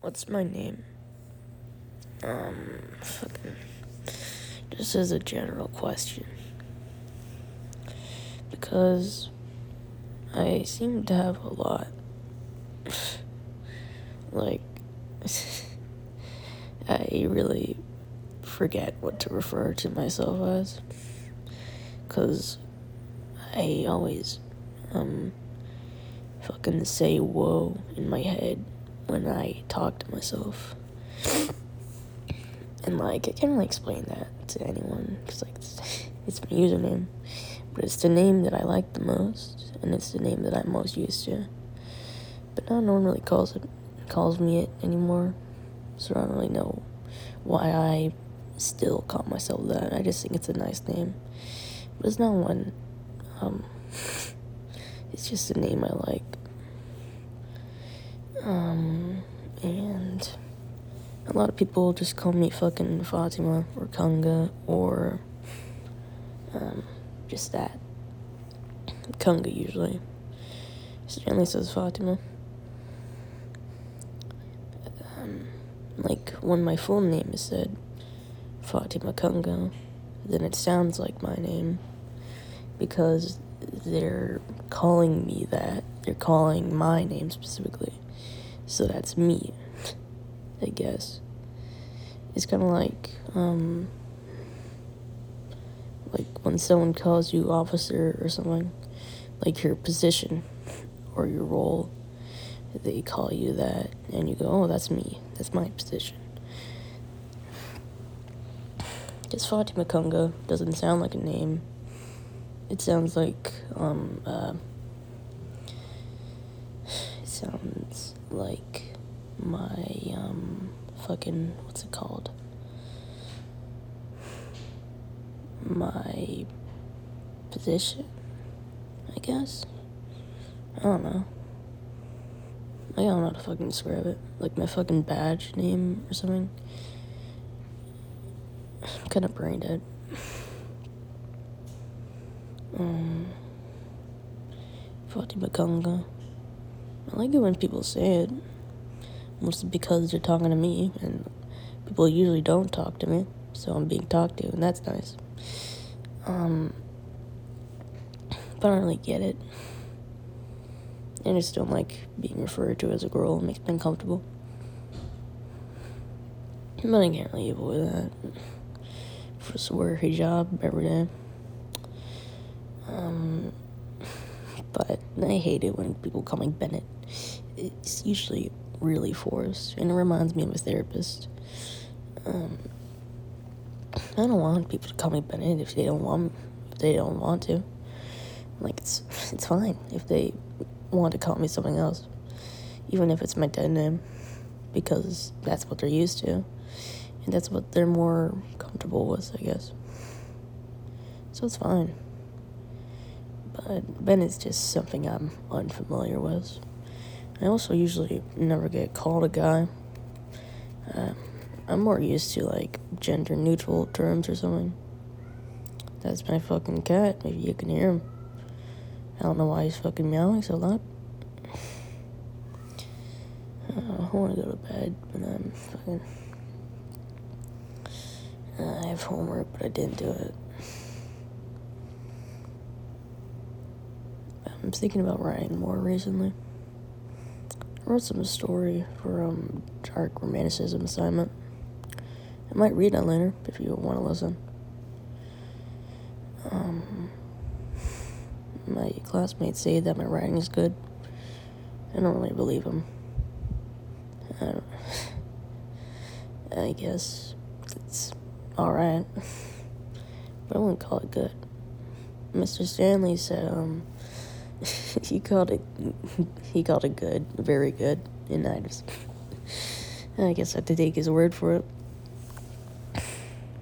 What's my name? Um, fucking. Just as a general question. Because I seem to have a lot. like, I really forget what to refer to myself as. Because I always, um, fucking say whoa in my head when I talk to myself. And like, I can't really explain that to anyone because like, it's, it's my username, but it's the name that I like the most, and it's the name that I'm most used to. But now no one really calls it, calls me it anymore, so I don't really know why I still call myself that. I just think it's a nice name, but it's not one. Um, it's just a name I like. Um, and a lot of people just call me fucking Fatima or Kunga or um, just that. Kunga usually. Stanley says Fatima. Um, like when my full name is said, Fatima Kunga, then it sounds like my name because they're calling me that. They're calling my name specifically. So that's me, I guess. It's kind of like, um, like when someone calls you officer or something, like your position or your role, they call you that, and you go, oh, that's me. That's my position. Just Fatima Kunga doesn't sound like a name. It sounds like, um, uh, it sounds like my um fucking what's it called? My position, I guess. I don't know. I don't know how to fucking describe it. Like my fucking badge name or something. I'm kind of brain dead. Um, Fatima Kunga. I like it when people say it. Mostly because they're talking to me, and people usually don't talk to me, so I'm being talked to, and that's nice. Um, but I don't really get it. I just don't like being referred to as a girl. It makes me uncomfortable. But I can't really avoid that. Just wear hijab every day. Um, but I hate it when people call me Bennett. It's usually really forced, and it reminds me of a therapist. Um, I don't want people to call me Bennett if they don't want if they don't want to. Like it's it's fine if they want to call me something else, even if it's my dead name, because that's what they're used to, and that's what they're more comfortable with, I guess. So it's fine. But Ben is just something I'm unfamiliar with. I also usually never get called a guy. Uh, I'm more used to like gender neutral terms or something. That's my fucking cat. Maybe you can hear him. I don't know why he's fucking meowing so loud. Uh, I want to go to bed, but I'm fucking. Uh, I have homework, but I didn't do it. I'm thinking about writing more recently. I wrote some story for um dark romanticism assignment. I might read it later if you want to listen. Um, my classmates say that my writing is good. I don't really believe them. I, I guess it's alright, but I wouldn't call it good. Mr. Stanley said, um, he called it he called it good, very good, and I just I guess I have to take his word for it.